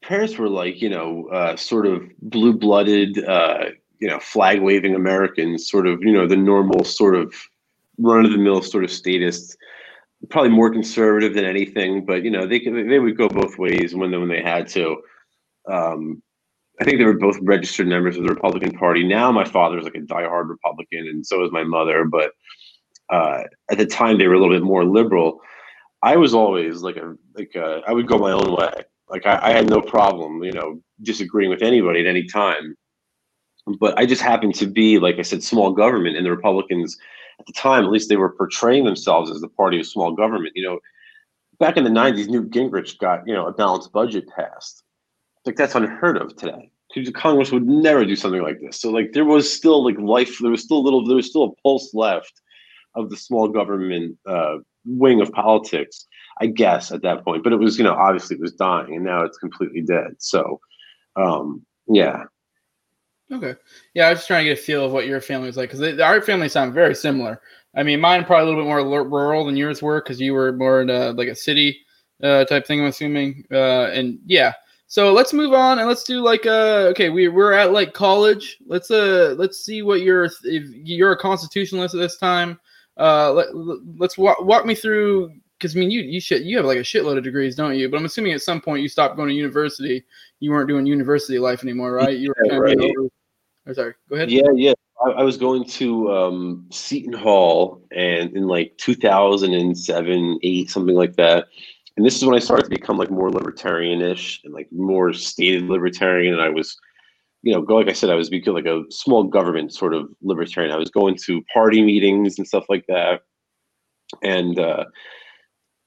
parents were like you know uh, sort of blue blooded, uh, you know, flag waving Americans, sort of you know the normal sort of run of the mill sort of statists. Probably more conservative than anything, but you know they they would go both ways when when they had to. Um, I think they were both registered members of the Republican Party. Now my father's like a diehard Republican, and so is my mother. But uh, at the time they were a little bit more liberal. I was always like a like a, I would go my own way. Like I, I had no problem, you know, disagreeing with anybody at any time. But I just happened to be, like I said, small government, and the Republicans at the time, at least they were portraying themselves as the party of small government. You know, back in the '90s, Newt Gingrich got you know a balanced budget passed. Like that's unheard of today. Congress would never do something like this. So like there was still like life. There was still a little. There was still a pulse left of the small government uh, wing of politics, I guess, at that point. But it was, you know, obviously it was dying, and now it's completely dead. So, um, yeah. Okay. Yeah, I was just trying to get a feel of what your family was like because our family sound very similar. I mean, mine probably a little bit more rural than yours were because you were more in a, like a city uh, type thing. I'm assuming. Uh, and yeah, so let's move on and let's do like uh okay we we're at like college. Let's uh let's see what you're if you're a constitutionalist at this time. Uh, let, let's walk, walk me through because I mean you you should you have like a shitload of degrees, don't you? But I'm assuming at some point you stopped going to university. You weren't doing university life anymore, right? You were yeah, right. Over, oh, sorry, go ahead. Yeah, yeah. I, I was going to um, Seton Hall, and in like 2007, eight, something like that. And this is when I started to become like more libertarianish and like more stated libertarian. And I was, you know, go like I said, I was becoming like a small government sort of libertarian. I was going to party meetings and stuff like that, and uh,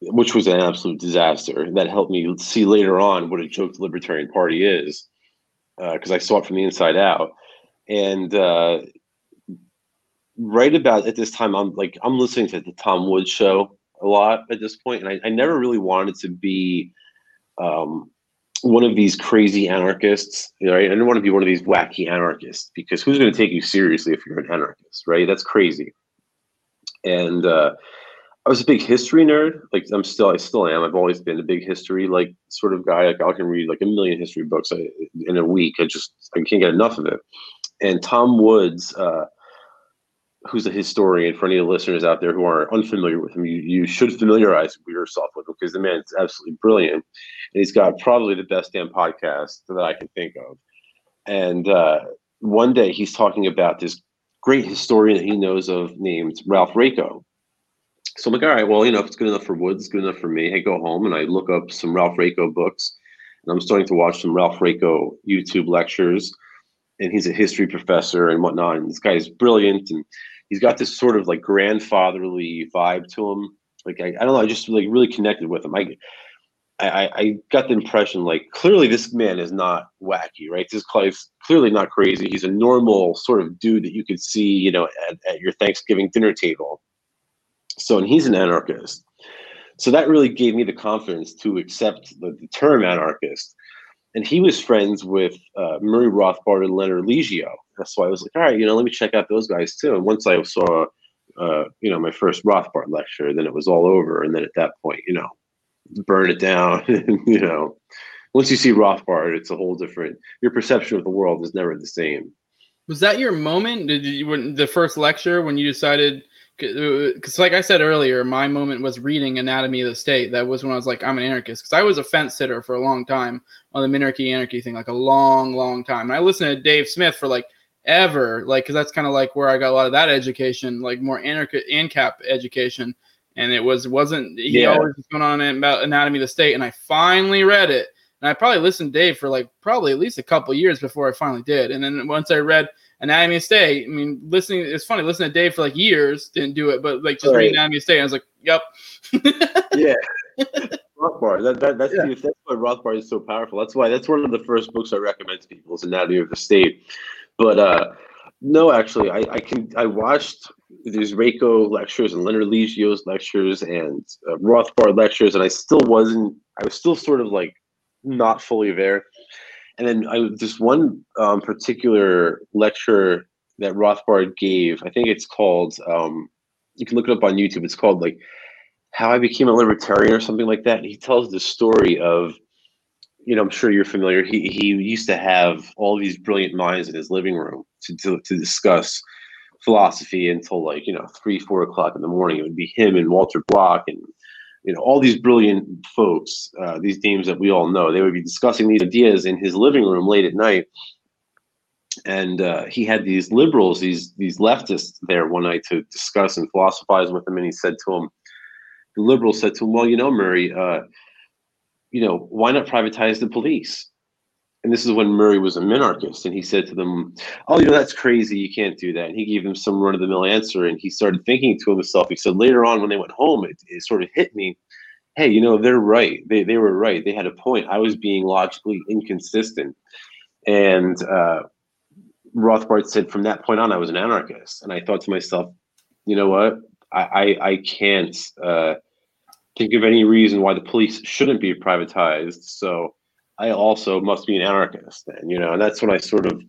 which was an absolute disaster. That helped me see later on what a joke the Libertarian Party is, because uh, I saw it from the inside out. And uh, right about at this time, I'm like I'm listening to the Tom Woods show a lot at this point, and I, I never really wanted to be um, one of these crazy anarchists. Right? I didn't want to be one of these wacky anarchists because who's going to take you seriously if you're an anarchist, right? That's crazy. And uh, I was a big history nerd. Like I'm still, I still am. I've always been a big history like sort of guy. Like I can read like a million history books in a week. I just I can't get enough of it. And Tom Woods, uh, who's a historian, for any of the listeners out there who are unfamiliar with him, you, you should familiarize yourself with him because the man's absolutely brilliant. And he's got probably the best damn podcast that I can think of. And uh, one day he's talking about this great historian that he knows of named Ralph Raico so I'm like, all right, well, you know, if it's good enough for Woods, it's good enough for me. I go home and I look up some Ralph Raico books, and I'm starting to watch some Ralph Raico YouTube lectures. And he's a history professor and whatnot. And this guy is brilliant, and he's got this sort of like grandfatherly vibe to him. Like I, I don't know, I just like really connected with him. I, I, I got the impression like clearly this man is not wacky, right? This guy's clearly not crazy. He's a normal sort of dude that you could see, you know, at, at your Thanksgiving dinner table so, and he's an anarchist. So that really gave me the confidence to accept the, the term anarchist. And he was friends with uh, Murray Rothbard and Leonard Liggio. That's why I was like, all right, you know, let me check out those guys too. And once I saw, uh, you know, my first Rothbard lecture, then it was all over. And then at that point, you know, burn it down. (laughs) you know, once you see Rothbard, it's a whole different. Your perception of the world is never the same. Was that your moment? Did you when the first lecture when you decided because like I said earlier, my moment was reading Anatomy of the State. That was when I was like, I'm an anarchist because I was a fence sitter for a long time on the minarchy anarchy thing, like a long, long time. And I listened to Dave Smith for like ever, like because that's kind of like where I got a lot of that education, like more anarchist ANCAP education. And it was wasn't he yeah. always was going on about Anatomy of the State, and I finally read it. And I probably listened to Dave for like probably at least a couple years before I finally did. And then once I read Anatomy of State. I mean, listening, it's funny, listening to Dave for like years, didn't do it, but like just right. reading Anatomy of State, I was like, yep. (laughs) yeah. Rothbard. That, that, that's, yeah. the, that's why Rothbard is so powerful. That's why, that's one of the first books I recommend to people is Anatomy of the State. But uh, no, actually, I, I can, I watched these Raico lectures and Leonard Liggio's lectures and uh, Rothbard lectures, and I still wasn't, I was still sort of like not fully there and then I this one um, particular lecture that Rothbard gave. I think it's called. Um, you can look it up on YouTube. It's called like how I became a libertarian or something like that. And he tells the story of, you know, I'm sure you're familiar. He he used to have all these brilliant minds in his living room to to, to discuss philosophy until like you know three four o'clock in the morning. It would be him and Walter Block and you know all these brilliant folks uh, these names that we all know they would be discussing these ideas in his living room late at night. And uh, he had these liberals these these leftists there one night to discuss and philosophize with him and he said to him the liberal said to him well you know murray uh, you know why not privatize the police and this is when Murray was a minarchist, and he said to them, "Oh, you know that's crazy. You can't do that." And he gave them some run of the mill answer, and he started thinking to himself. He said later on when they went home, it, it sort of hit me. Hey, you know they're right. They they were right. They had a point. I was being logically inconsistent, and uh, Rothbard said from that point on, I was an anarchist, and I thought to myself, you know what? I I, I can't uh, think of any reason why the police shouldn't be privatized. So I also must be an anarchist then, you know, and that's when I sort of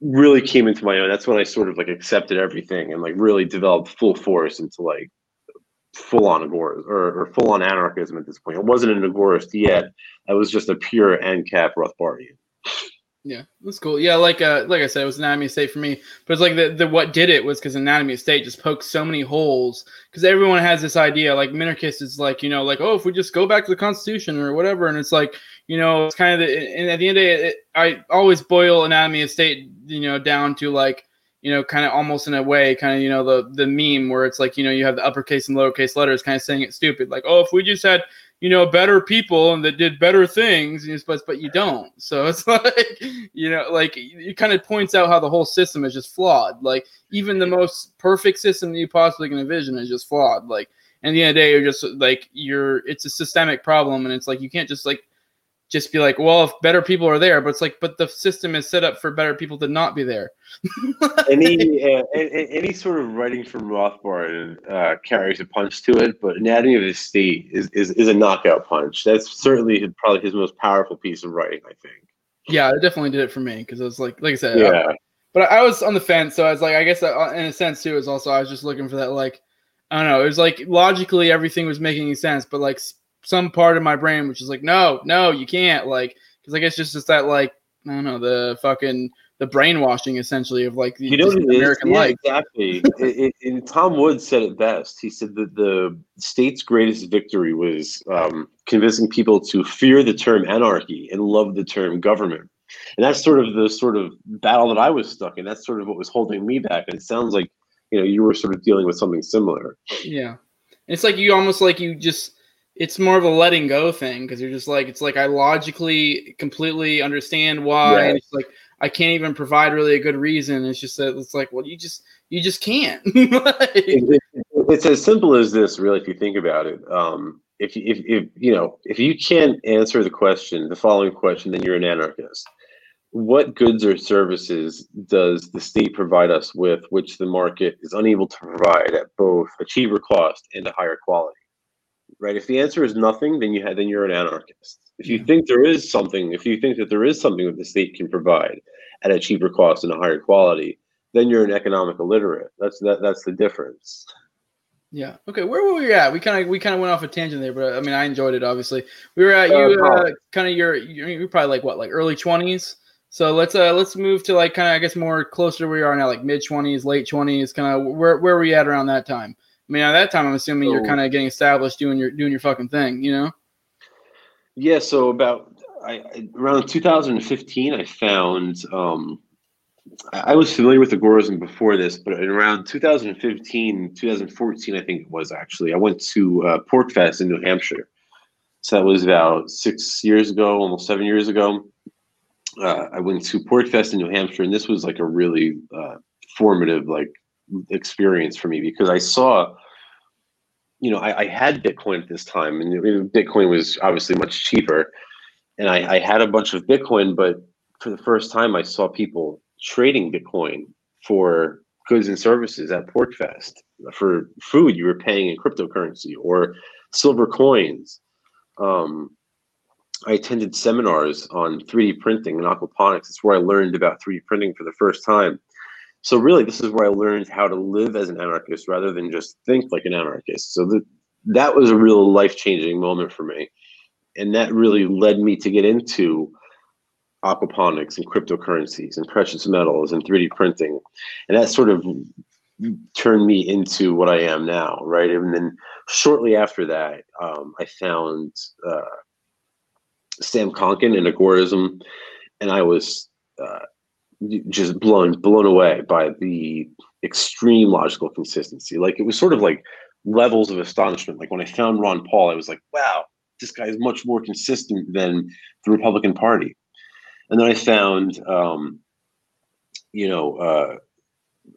really came into my own. That's when I sort of like accepted everything and like really developed full force into like full on agorist or, or full on anarchism at this point. I wasn't an agorist yet. I was just a pure ANCAP Rothbardian. Yeah, that's cool. Yeah, like uh, like I said, it was Anatomy of State for me. But it's like the, the what did it was because Anatomy of State just poked so many holes. Because everyone has this idea, like minarchist is like you know, like oh, if we just go back to the Constitution or whatever, and it's like you know, it's kind of the. And at the end of the day, it, I always boil Anatomy of State, you know, down to like you know, kind of almost in a way, kind of you know the the meme where it's like you know you have the uppercase and lowercase letters, kind of saying it stupid, like oh, if we just had you know, better people and that did better things, but but you don't. (laughs) So it's like, you know, like it kind of points out how the whole system is just flawed. Like even the most perfect system that you possibly can envision is just flawed. Like, and the end of the day, you're just like you're. It's a systemic problem, and it's like you can't just like just be like, well, if better people are there, but it's like, but the system is set up for better people to not be there. (laughs) any uh, any sort of writing from Rothbard uh, carries a punch to it, but Anatomy of the State is, is is a knockout punch. That's certainly probably his most powerful piece of writing, I think. Yeah, it definitely did it for me because I was like, like I said, yeah. I, but I was on the fence, so I was like, I guess uh, in a sense too is also I was just looking for that like, I don't know, it was like logically everything was making sense, but like some part of my brain which is like, no, no, you can't, like, because I guess just just that like I don't know the fucking the brainwashing essentially of like the you know American yeah, life. Exactly. it, it, and Tom Woods said it best. He said that the state's greatest victory was um, convincing people to fear the term anarchy and love the term government. And that's sort of the sort of battle that I was stuck in. That's sort of what was holding me back. And it sounds like you know you were sort of dealing with something similar. Yeah, it's like you almost like you just it's more of a letting go thing because you're just like it's like I logically completely understand why. It's like I can't even provide really a good reason. It's just that it's like, well, you just you just can't. (laughs) it's as simple as this, really, if you think about it. Um, if, if if you know if you can't answer the question, the following question, then you're an anarchist. What goods or services does the state provide us with, which the market is unable to provide at both a cheaper cost and a higher quality? Right? If the answer is nothing, then you have then you're an anarchist. If you think there is something, if you think that there is something that the state can provide at a cheaper cost and a higher quality, then you're an economic illiterate. That's that that's the difference. Yeah. Okay. Where were we at? We kind of we kind of went off a tangent there, but I mean, I enjoyed it. Obviously, we were at you uh, kind of your you're probably like what like early twenties. So let's uh let's move to like kind of I guess more closer to where we are now, like mid twenties, late twenties, kind of where where were you at around that time? I mean, at that time, I'm assuming so, you're kind of getting established, doing your doing your fucking thing, you know? Yeah. So about I, around 2015, I found um, I was familiar with agorism before this, but in around 2015, 2014, I think it was actually, I went to uh, PorcFest in New Hampshire. So that was about six years ago, almost seven years ago. Uh, I went to PorcFest in New Hampshire, and this was like a really uh, formative, like experience for me because I saw, you know, I, I had Bitcoin at this time, and Bitcoin was obviously much cheaper, and I, I had a bunch of Bitcoin, but for the first time, I saw people trading Bitcoin for goods and services at PorcFest. For food, you were paying in cryptocurrency or silver coins. Um, I attended seminars on 3D printing and aquaponics. It's where I learned about 3D printing for the first time so really this is where i learned how to live as an anarchist rather than just think like an anarchist. So that that was a real life-changing moment for me. And that really led me to get into aquaponics and cryptocurrencies and precious metals and 3d printing. And that sort of turned me into what i am now right? And then shortly after that um, i found uh, sam Konkin and agorism. And i was uh, just blown blown away by the extreme logical consistency. Like it was sort of like levels of astonishment. Like when I found Ron Paul, I was like, wow, this guy is much more consistent than the Republican Party. And then I found, um, you know, uh,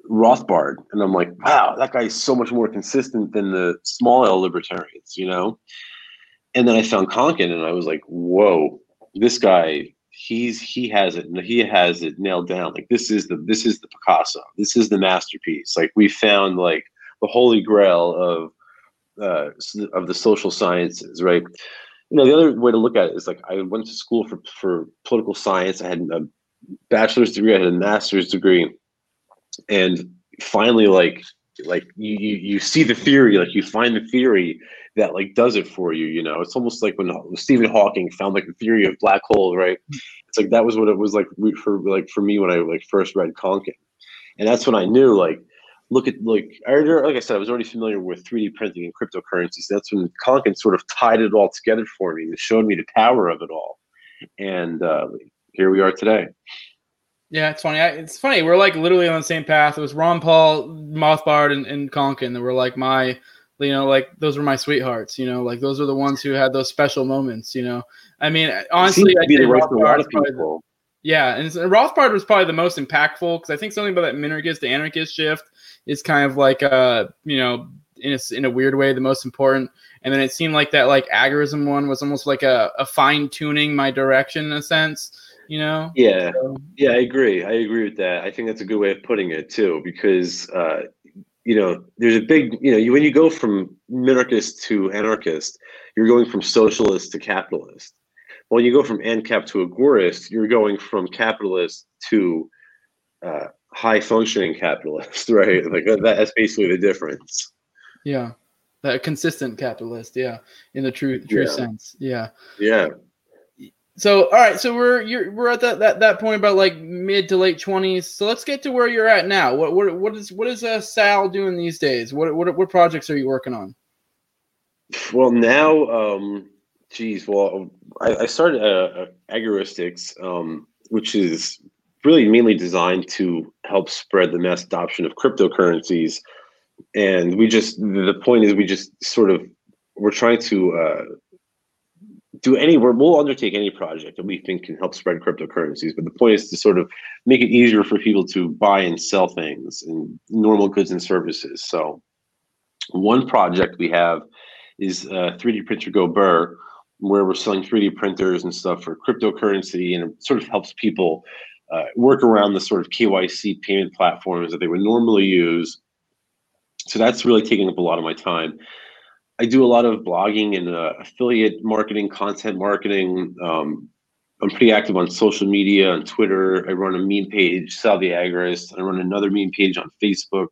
Rothbard, and I'm like, wow, that guy is so much more consistent than the small L libertarians, you know. And then I found Konkin, and I was like, whoa, this guy he's he has it he has it nailed down. Like this is the this is the picasso. This is the masterpiece. Like we found like the holy grail of uh of the social sciences right? You know the other way to look at it is like i went to school for for political science. I had a bachelor's degree. I had a master's degree, and finally, like like you, you you see the theory, like you find the theory that like does it for you. You know, it's almost like when Stephen Hawking found like the theory of black hole right? It's like that was what it was like for like for me when I like first read Konkin, and that's when I knew like look at like I like I said, I was already familiar with 3D printing and cryptocurrencies. That's when Konkin sort of tied it all together for me and showed me the power of it all. And uh, here we are today. Yeah, it's funny. I, it's funny. We're like literally on the same path. It was Ron Paul, Rothbard, and, and Konkin that were like my, you know, like those were my sweethearts. You know, like those are the ones who had those special moments. You know, I mean, honestly, I think Rothbard the, yeah, and Rothbard was probably the most impactful because I think something about that minarchist to anarchist shift is kind of like uh you know in a, in a weird way the most important and then it seemed like that like agorism one was almost like a, a fine tuning my direction in a sense you know yeah so. yeah i agree i agree with that i think that's a good way of putting it too because uh you know there's a big you know you, when you go from minarchist to anarchist you're going from socialist to capitalist when you go from ancap to agorist you're going from capitalist to uh, high functioning capitalist, (laughs) right? Like that's basically the difference. Yeah. That consistent capitalist, yeah, in the true true yeah. sense. Yeah. Yeah. So all right, so we're you're we're at that, that that point about like mid to late twenties. So let's get to where you're at now. What what what is what is uh, Sal doing these days? What what what projects are you working on? Well, now, um, geez, well, I, I started uh, agoristics, um, which is really mainly designed to help spread the mass adoption of cryptocurrencies. And we just, the point is, we just sort of, we're trying to uh, do any, we'll undertake any project that we think can help spread cryptocurrencies. But the point is to sort of make it easier for people to buy and sell things and normal goods and services. So, one project we have is uh, 3D Printer Go Burr, where we're selling 3D printers and stuff for cryptocurrency, and it sort of helps people uh, work around the sort of KYC payment platforms that they would normally use. So that's really taking up a lot of my time. I do a lot of blogging and uh, affiliate marketing, content marketing. Um, I'm pretty active on social media, on Twitter. I run a meme page, Sal the Agorist. I run another meme page on Facebook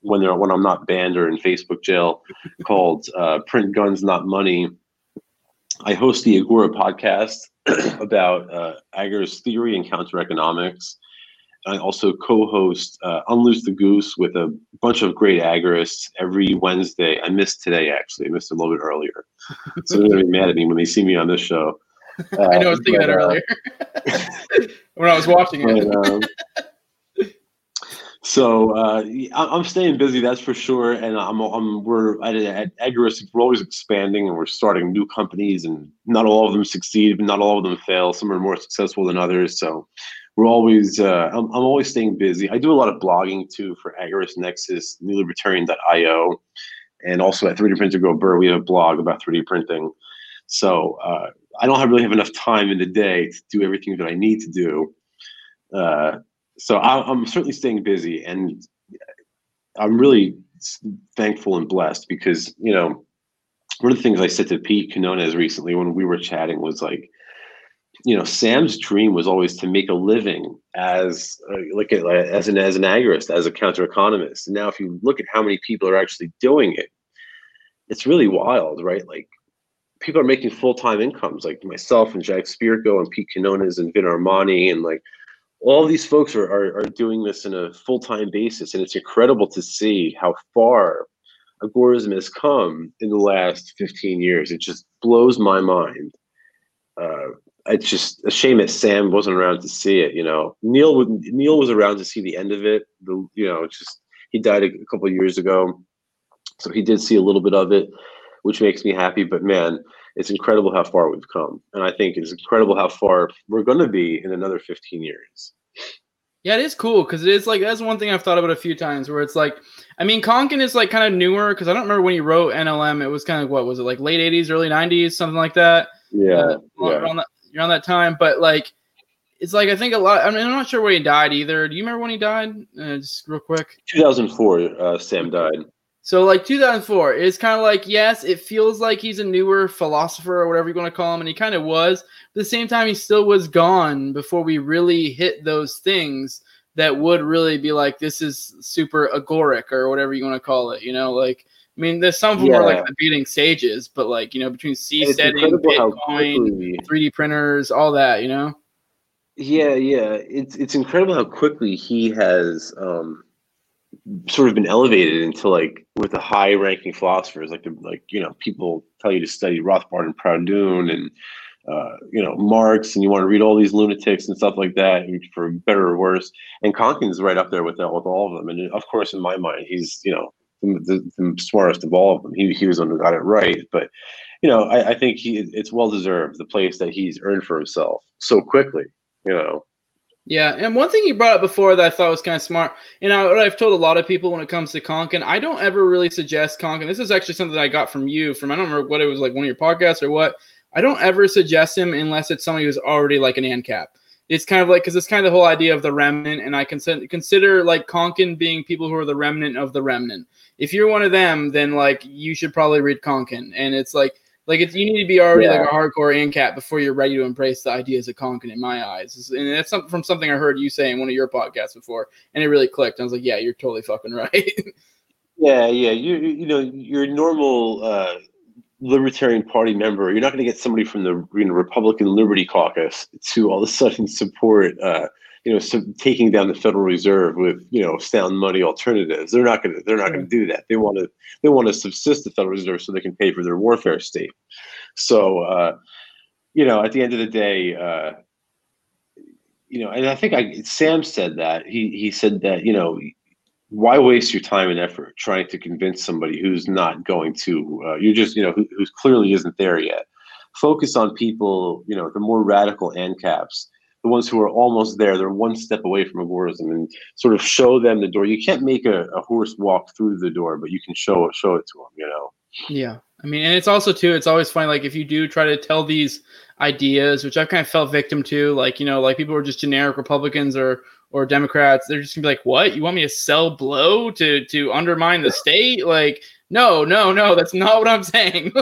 when they're when I'm not banned or in Facebook jail, (laughs) called uh, "Print Guns Not Money." I host the Agora podcast (clears throat) about uh, agorist theory and counter economics. I also co-host uh, Unloose the Goose with a bunch of great agorists every Wednesday. I missed today actually. I missed a little bit earlier, (laughs) so they're gonna be mad at me when they see me on this show. Uh, (laughs) I know I was thinking but, that uh, earlier (laughs) when I was watching it. Um, so uh, I'm staying busy, that's for sure. And I'm, I'm we're at, at Agorist, we're always expanding, and we're starting new companies, and not all of them succeed, but not all of them fail. Some are more successful than others. So we're always uh, I'm, I'm always staying busy. I do a lot of blogging too for Agorist Nexus, newlibertarian.io, and also at 3D Printer Go Burr, we have a blog about 3D printing. So uh, I don't have, really have enough time in the day to do everything that I need to do. Uh, so I, am certainly staying busy, and I'm really thankful and blessed because you know one of the things I said to Pete Quinones recently when we were chatting was like, you know, Sam's dream was always to make a living as uh, like a, as an as an agorist, as a counter economist. Now, if you look at how many people are actually doing it, it's really wild, right? Like people are making full time incomes, like myself and Jack Spirko and Pete Quinones and Vin Armani and like all these folks are, are, are doing this in a full-time basis and it's incredible to see how far agorism has come in the last 15 years it just blows my mind uh, it's just a shame that sam wasn't around to see it you know neil would neil was around to see the end of it the you know just he died a, a couple years ago so he did see a little bit of it which makes me happy but man it's incredible how far we've come. And I think it's incredible how far we're going to be in another 15 years. Yeah, it is cool because it is like that's one thing I've thought about a few times where it's like, I mean, Konkin is like kind of newer because I don't remember when he wrote NLM. It was kind of what was it like late 80s, early 90s, something like that. Yeah. Uh, yeah. Around, that, around that time. But like, it's like I think a lot. I mean, I'm not sure when he died either. Do you remember when he died? Uh, just real quick. 2004. Uh, Sam died. So like 2004 is kind of like yes, it feels like he's a newer philosopher or whatever you want to call him, and he kind of was. But at the same time, he still was gone before we really hit those things that would really be like this is super agoric or whatever you want to call it. You know, like I mean, there's some of them Yeah. are like the beating sages, but like you know between seasteading, Bitcoin, 3D printers, all that. You know. Yeah, yeah. It's it's incredible how quickly he has um sort of been elevated into like with the high ranking philosophers, like the like, you know, people tell you to study Rothbard and Proudhon and uh, you know, Marx and you want to read all these lunatics and stuff like that, for better or worse. And Konkin's right up there with that, with all of them. And of course, in my mind, he's you know the, the, smartest of all of them. He he was the one who got it right. But you know, I, I think he it's well deserved the place that he's earned for himself so quickly. You know. Yeah, and one thing you brought up before that I thought was kind of smart, and I, what I've told a lot of people when it comes to Konkin, I don't ever really suggest Konkin. This is actually something I got from you, from I don't remember what it was like one of your podcasts or what. I don't ever suggest him unless it's somebody who's already like an ANCAP. It's kind of like because it's kind of the whole idea of the remnant, and I consider consider like Konkin being people who are the remnant of the remnant. If you're one of them, then like you should probably read Konkin, and it's like like it's you need to be already Yeah. like a hardcore ANCAP before you're ready to embrace the ideas of Konkin. In my eyes, and that's something from something I heard you say in one of your podcasts before, and it really clicked. I was like, yeah, you're totally fucking (laughs) right. Yeah, yeah. You you you know your normal uh, Libertarian Party member. You're not going to get somebody from the you know, Republican Liberty Caucus to all of a sudden support uh, you know so taking down the Federal Reserve with you know sound money alternatives. They're not going to they're not going to do that. They want to they want to subsist the Federal Reserve so they can pay for their warfare state. So uh, you know at the end of the day. Uh, you know, and I think I Sam said that he he said that you know why waste your time and effort trying to convince somebody who's not going to uh, you're just you know who, who clearly isn't there yet focus on people you know the more radical ancaps the ones who are almost there they're one step away from agorism and sort of show them the door you can't make a, a horse walk through the door but you can show it show it to them you know Yeah. I mean, and it's also too, it's always funny, like if you do try to tell these ideas, which I've kind of felt victim to, like, you know, like people are just generic Republicans or or Democrats, they're just gonna be like, What? You want me to sell blow to to undermine the state? Like, no, no, no, that's not what I'm saying.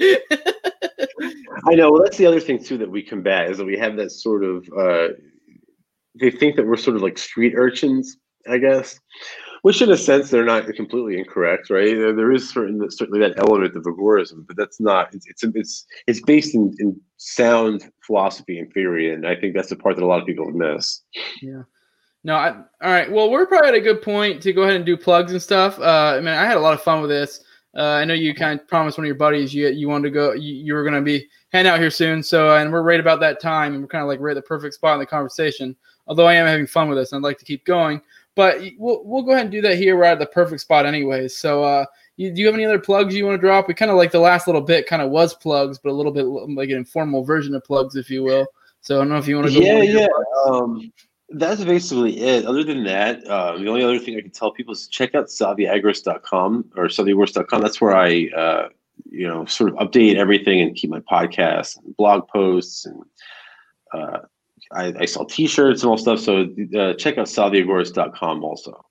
(laughs) I know. Well, that's the other thing too that we combat is that we have that sort of. Uh, they think that we're sort of like street urchins, I guess, which in a sense they're not completely incorrect, right? There, there is certain certainly that element of agorism, but that's not. It's it's it's, it's based in, in sound philosophy and theory, and I think that's the part that a lot of people miss. Yeah. No, I, all right. Well, we're probably at a good point to go ahead and do plugs and stuff. Uh, I mean, I had a lot of fun with this. Uh, I know you kind of promised one of your buddies you you wanted to go. You, you were going to be heading out here soon. So, and we're right about that time, and we're kind of like right at the perfect spot in the conversation. Although I am having fun with this, and I'd like to keep going. But we'll we'll go ahead and do that here. We're at the perfect spot, anyways. So, uh, you, do you have any other plugs you want to drop? We kind of like the last little bit kind of was plugs, but a little bit like an informal version of plugs, if you will. So, I don't know if you want to go. Yeah, yeah. Um, that's basically it. Other than that, uh, the only other thing I can tell people is check out saltheagorist.com or saltheagorist.com. That's where I, uh, you know, sort of update everything and keep my podcasts and blog posts and uh, I, I sell T-shirts and all stuff. So uh, check out saltheagorist.com also.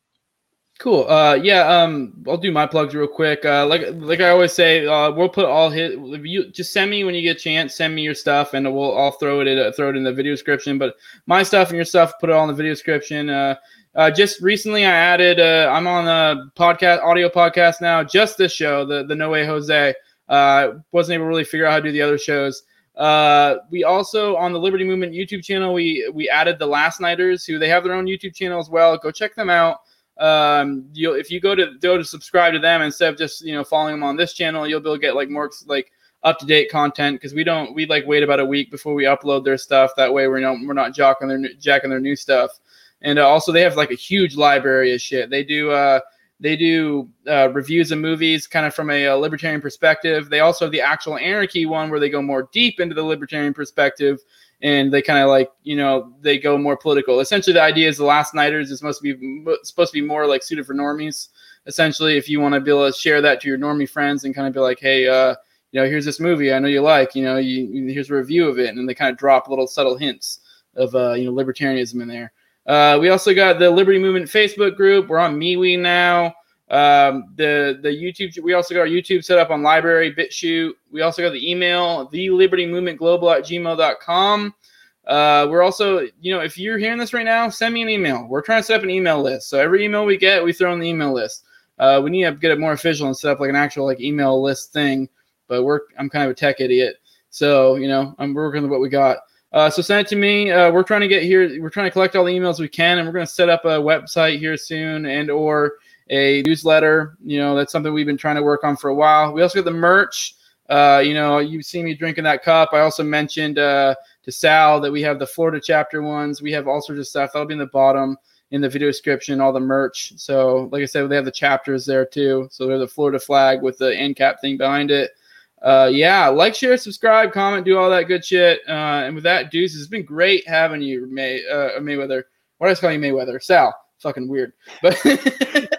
Cool. Uh, yeah. Um, I'll do my plugs real quick. Uh, like like I always say, uh, we'll put all hit. If you just send me when you get a chance, send me your stuff, and we'll I'll throw it in, throw it in the video description. But my stuff and your stuff, put it all in the video description. Uh, uh, just recently, I added. Uh, I'm on a podcast, audio podcast now. Just this show, the the No Way Jose. Uh, wasn't able to really figure out how to do the other shows. Uh, we also on the Liberty Movement YouTube channel, we we added the Last Nighters, who they have their own YouTube channel as well. Go check them out um you'll if you go to go to subscribe to them instead of just you know following them on this channel you'll be able to get like more like up to date content because we don't we like wait about a week before we upload their stuff. That way we're not we're not jacking their new- jacking their new stuff. And uh, also they have like a huge library of shit. They do uh they do uh, reviews of movies kind of from a, uh libertarian perspective. They also have the actual anarchy one where they go more deep into the libertarian perspective and they kind of like you know they go more political. Essentially, the idea is the Last Nighters is supposed to be supposed to be more like suited for normies. Essentially, if you want to be able to share that to your normie friends and kind of be like, hey, uh, you know, here's this movie I know you like, you know, you, here's a review of it, and they kind of drop little subtle hints of uh, you know libertarianism in there. Uh, we also got the Liberty Movement Facebook group. We're on MeWe now. Um, the the YouTube we also got our YouTube set up on LBRY BitChute. We also got the email, the Liberty Movement Global at gmail.com. Uh, we're also, you know, if you're hearing this right now, send me an email. We're trying to set up an email list. So every email we get, we throw in the email list. Uh, we need to get it more official and set up like an actual like email list thing. But we're I'm kind of a tech idiot, so you know I'm working with what we got. Uh, so send it to me. Uh, we're trying to get here. We're trying to collect all the emails we can, and we're going to set up a website here soon and or a newsletter. You know, that's something we've been trying to work on for a while. We also got the merch. Uh, you know, you see me drinking that cup. I also mentioned uh, to Sal that we have the Florida chapter ones. We have all sorts of stuff. That'll be in the bottom in the video description, all the merch. So, like I said, they have the chapters there too. So they're the Florida flag with the ancap thing behind it. Uh, yeah, like, share, subscribe, comment, do all that good shit. Uh, and with that, Deuce, it's been great having you, May uh, Mayweather. What I call you, Mayweather? Sal. Fucking weird, but. (laughs)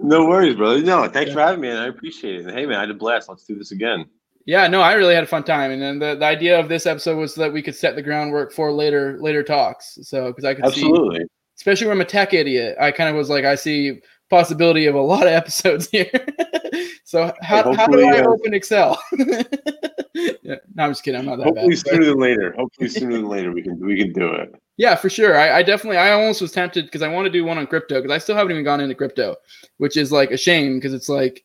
no worries, brother. No, thanks yeah. for having me, and I appreciate it. And hey, man, I had a blast. Let's do this again. Yeah, no, I really had a fun time, and then the, the idea of this episode was so that we could set the groundwork for later later talks. So because I could absolutely, see, especially when I'm a tech idiot, I kind of was like, I see possibility of a lot of (laughs) episodes here. (laughs) so how, how do I uh, open Excel? (laughs) yeah, no, I'm just kidding. I'm not that hopefully bad. sooner than later. Hopefully sooner than later we can we can do it. Yeah, for sure. I, I definitely I almost was tempted because I want to do one on crypto because I still haven't even gone into crypto, which is like a shame because it's like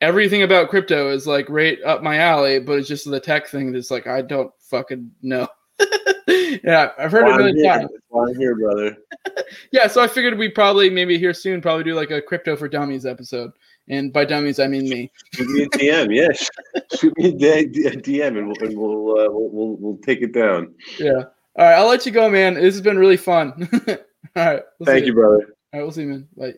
everything about crypto is like right up my alley, but it's just the tech thing that's like I don't fucking know. (laughs) yeah, I've heard well, it a million times. I'm here, brother. (laughs) yeah, so I figured we probably maybe here soon probably do like a crypto for dummies episode. And by dummies, I mean me. Shoot me a DM, yes. (laughs) Shoot me a DM, and we'll and we'll, uh, we'll, we'll we'll take it down. Yeah. All right, I'll let you go, man. This has been really fun. (laughs) All right. We'll Thank you, brother. All right, we'll see you, man. Bye.